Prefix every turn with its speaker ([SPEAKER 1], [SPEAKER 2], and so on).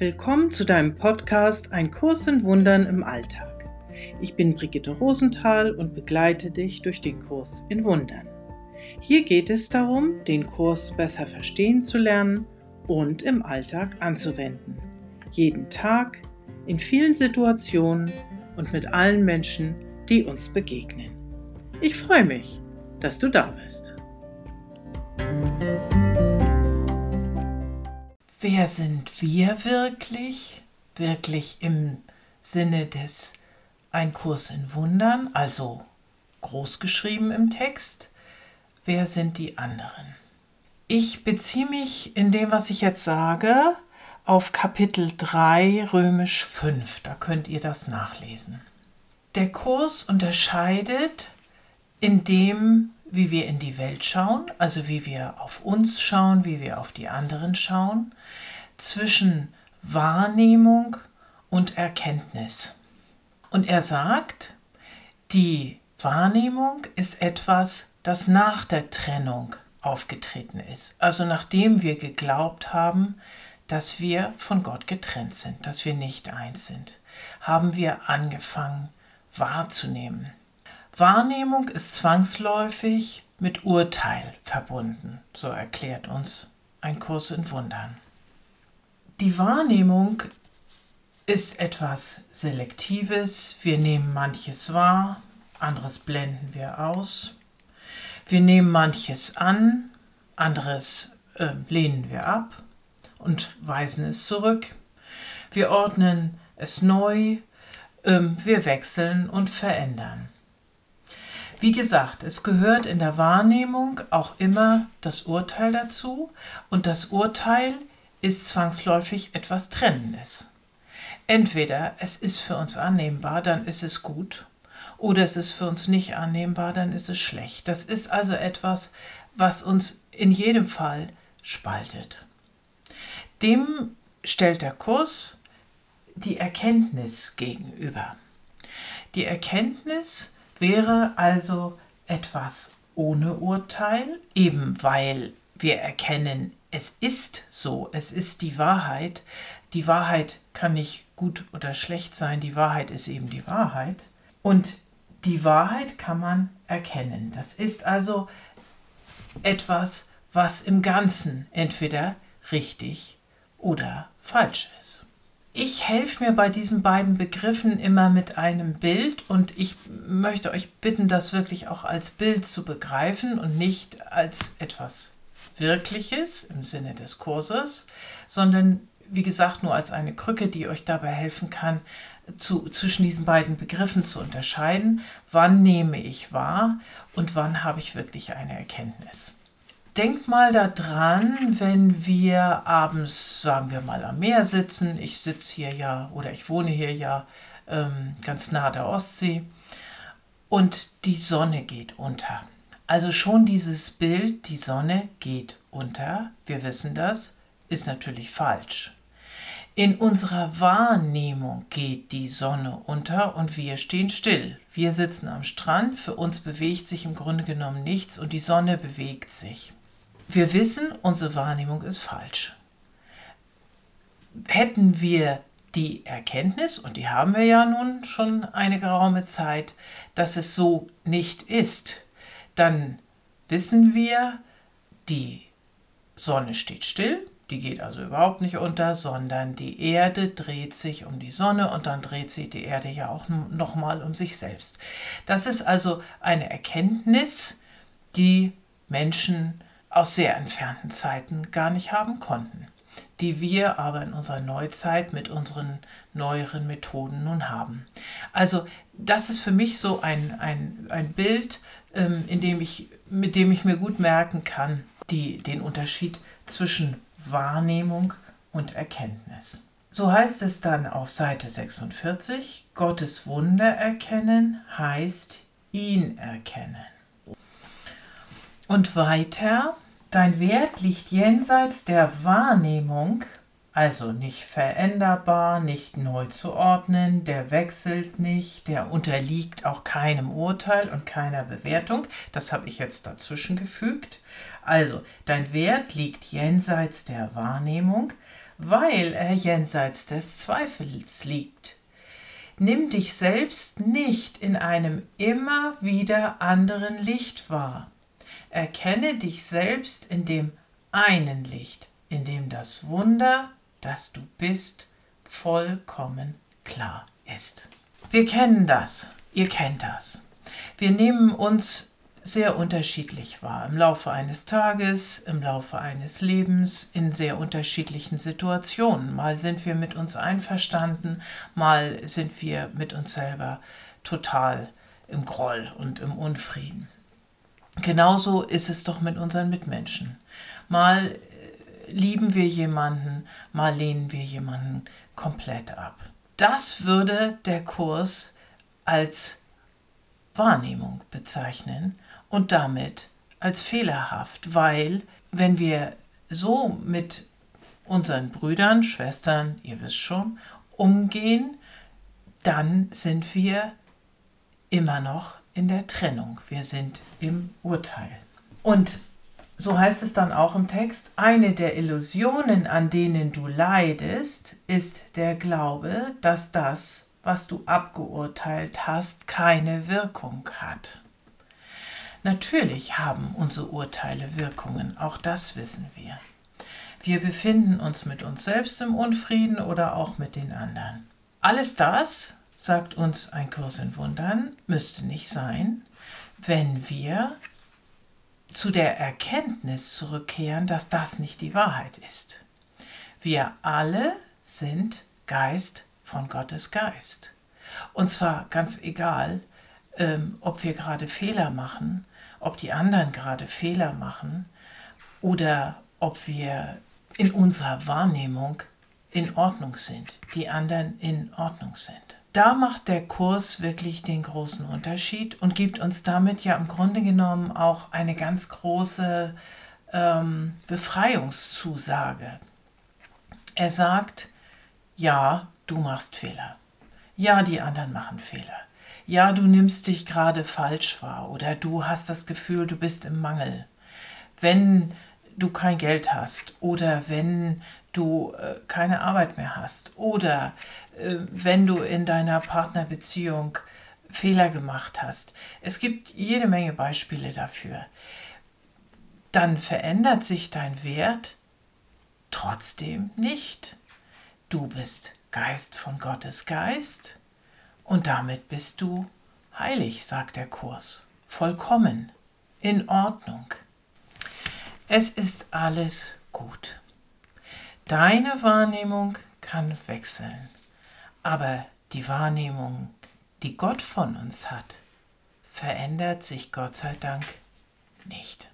[SPEAKER 1] Willkommen zu deinem Podcast Ein Kurs in Wundern im Alltag. Ich bin Brigitte Rosenthal und begleite dich durch den Kurs in Wundern. Hier geht es darum, den Kurs besser verstehen zu lernen und im Alltag anzuwenden. Jeden Tag, in vielen Situationen und mit allen Menschen, die uns begegnen. Ich freue mich, dass du da bist. Wer sind wir wirklich? Wirklich im Sinne des Ein Kurs in Wundern, also großgeschrieben im Text. Wer sind die anderen? Ich beziehe mich in dem, was ich jetzt sage, auf Kapitel 3 römisch 5. Da könnt ihr das nachlesen. Der Kurs unterscheidet in dem, wie wir in die Welt schauen, also wie wir auf uns schauen, wie wir auf die anderen schauen, zwischen Wahrnehmung und Erkenntnis. Und er sagt, die Wahrnehmung ist etwas, das nach der Trennung aufgetreten ist. Also nachdem wir geglaubt haben, dass wir von Gott getrennt sind, dass wir nicht eins sind, haben wir angefangen wahrzunehmen. Wahrnehmung ist zwangsläufig mit Urteil verbunden, so erklärt uns ein Kurs in Wundern. Die Wahrnehmung ist etwas Selektives. Wir nehmen manches wahr, anderes blenden wir aus. Wir nehmen manches an, anderes äh, lehnen wir ab und weisen es zurück. Wir ordnen es neu, äh, wir wechseln und verändern. Wie gesagt, es gehört in der Wahrnehmung auch immer das Urteil dazu und das Urteil ist zwangsläufig etwas Trennendes. Entweder es ist für uns annehmbar, dann ist es gut, oder es ist für uns nicht annehmbar, dann ist es schlecht. Das ist also etwas, was uns in jedem Fall spaltet. Dem stellt der Kurs die Erkenntnis gegenüber. Die Erkenntnis wäre also etwas ohne Urteil, eben weil wir erkennen, es ist so, es ist die Wahrheit. Die Wahrheit kann nicht gut oder schlecht sein, die Wahrheit ist eben die Wahrheit. Und die Wahrheit kann man erkennen. Das ist also etwas, was im Ganzen entweder richtig oder falsch ist. Ich helfe mir bei diesen beiden Begriffen immer mit einem Bild und ich möchte euch bitten, das wirklich auch als Bild zu begreifen und nicht als etwas Wirkliches im Sinne des Kurses, sondern wie gesagt nur als eine Krücke, die euch dabei helfen kann, zu, zwischen diesen beiden Begriffen zu unterscheiden, wann nehme ich wahr und wann habe ich wirklich eine Erkenntnis. Denk mal daran, wenn wir abends, sagen wir mal, am Meer sitzen. Ich sitze hier ja oder ich wohne hier ja ähm, ganz nah der Ostsee und die Sonne geht unter. Also schon dieses Bild, die Sonne geht unter, wir wissen das, ist natürlich falsch. In unserer Wahrnehmung geht die Sonne unter und wir stehen still. Wir sitzen am Strand, für uns bewegt sich im Grunde genommen nichts und die Sonne bewegt sich. Wir wissen, unsere Wahrnehmung ist falsch. Hätten wir die Erkenntnis, und die haben wir ja nun schon eine geraume Zeit, dass es so nicht ist, dann wissen wir, die Sonne steht still, die geht also überhaupt nicht unter, sondern die Erde dreht sich um die Sonne und dann dreht sich die Erde ja auch nochmal um sich selbst. Das ist also eine Erkenntnis, die Menschen aus sehr entfernten Zeiten gar nicht haben konnten, die wir aber in unserer Neuzeit mit unseren neueren Methoden nun haben. Also das ist für mich so ein, ein, ein Bild, ähm, in dem ich, mit dem ich mir gut merken kann, die, den Unterschied zwischen Wahrnehmung und Erkenntnis. So heißt es dann auf Seite 46, Gottes Wunder erkennen heißt ihn erkennen. Und weiter, dein Wert liegt jenseits der Wahrnehmung, also nicht veränderbar, nicht neu zu ordnen, der wechselt nicht, der unterliegt auch keinem Urteil und keiner Bewertung. Das habe ich jetzt dazwischen gefügt. Also, dein Wert liegt jenseits der Wahrnehmung, weil er jenseits des Zweifels liegt. Nimm dich selbst nicht in einem immer wieder anderen Licht wahr. Erkenne dich selbst in dem einen Licht, in dem das Wunder, das du bist, vollkommen klar ist. Wir kennen das, ihr kennt das. Wir nehmen uns sehr unterschiedlich wahr im Laufe eines Tages, im Laufe eines Lebens, in sehr unterschiedlichen Situationen. Mal sind wir mit uns einverstanden, mal sind wir mit uns selber total im Groll und im Unfrieden. Genauso ist es doch mit unseren Mitmenschen. Mal äh, lieben wir jemanden, mal lehnen wir jemanden komplett ab. Das würde der Kurs als Wahrnehmung bezeichnen und damit als fehlerhaft, weil wenn wir so mit unseren Brüdern, Schwestern, ihr wisst schon, umgehen, dann sind wir immer noch in der Trennung. Wir sind im Urteil. Und so heißt es dann auch im Text, eine der Illusionen, an denen du leidest, ist der Glaube, dass das, was du abgeurteilt hast, keine Wirkung hat. Natürlich haben unsere Urteile Wirkungen, auch das wissen wir. Wir befinden uns mit uns selbst im Unfrieden oder auch mit den anderen. Alles das, sagt uns ein Kurs in Wundern, müsste nicht sein, wenn wir zu der Erkenntnis zurückkehren, dass das nicht die Wahrheit ist. Wir alle sind Geist von Gottes Geist. Und zwar ganz egal, ähm, ob wir gerade Fehler machen, ob die anderen gerade Fehler machen oder ob wir in unserer Wahrnehmung in Ordnung sind, die anderen in Ordnung sind. Da macht der Kurs wirklich den großen Unterschied und gibt uns damit ja im Grunde genommen auch eine ganz große ähm, Befreiungszusage. Er sagt, ja, du machst Fehler. Ja, die anderen machen Fehler. Ja, du nimmst dich gerade falsch wahr oder du hast das Gefühl, du bist im Mangel. Wenn du kein Geld hast oder wenn du äh, keine Arbeit mehr hast oder äh, wenn du in deiner Partnerbeziehung Fehler gemacht hast. Es gibt jede Menge Beispiele dafür. Dann verändert sich dein Wert trotzdem nicht. Du bist Geist von Gottes Geist und damit bist du heilig, sagt der Kurs, vollkommen, in Ordnung. Es ist alles gut. Deine Wahrnehmung kann wechseln, aber die Wahrnehmung, die Gott von uns hat, verändert sich Gott sei Dank nicht.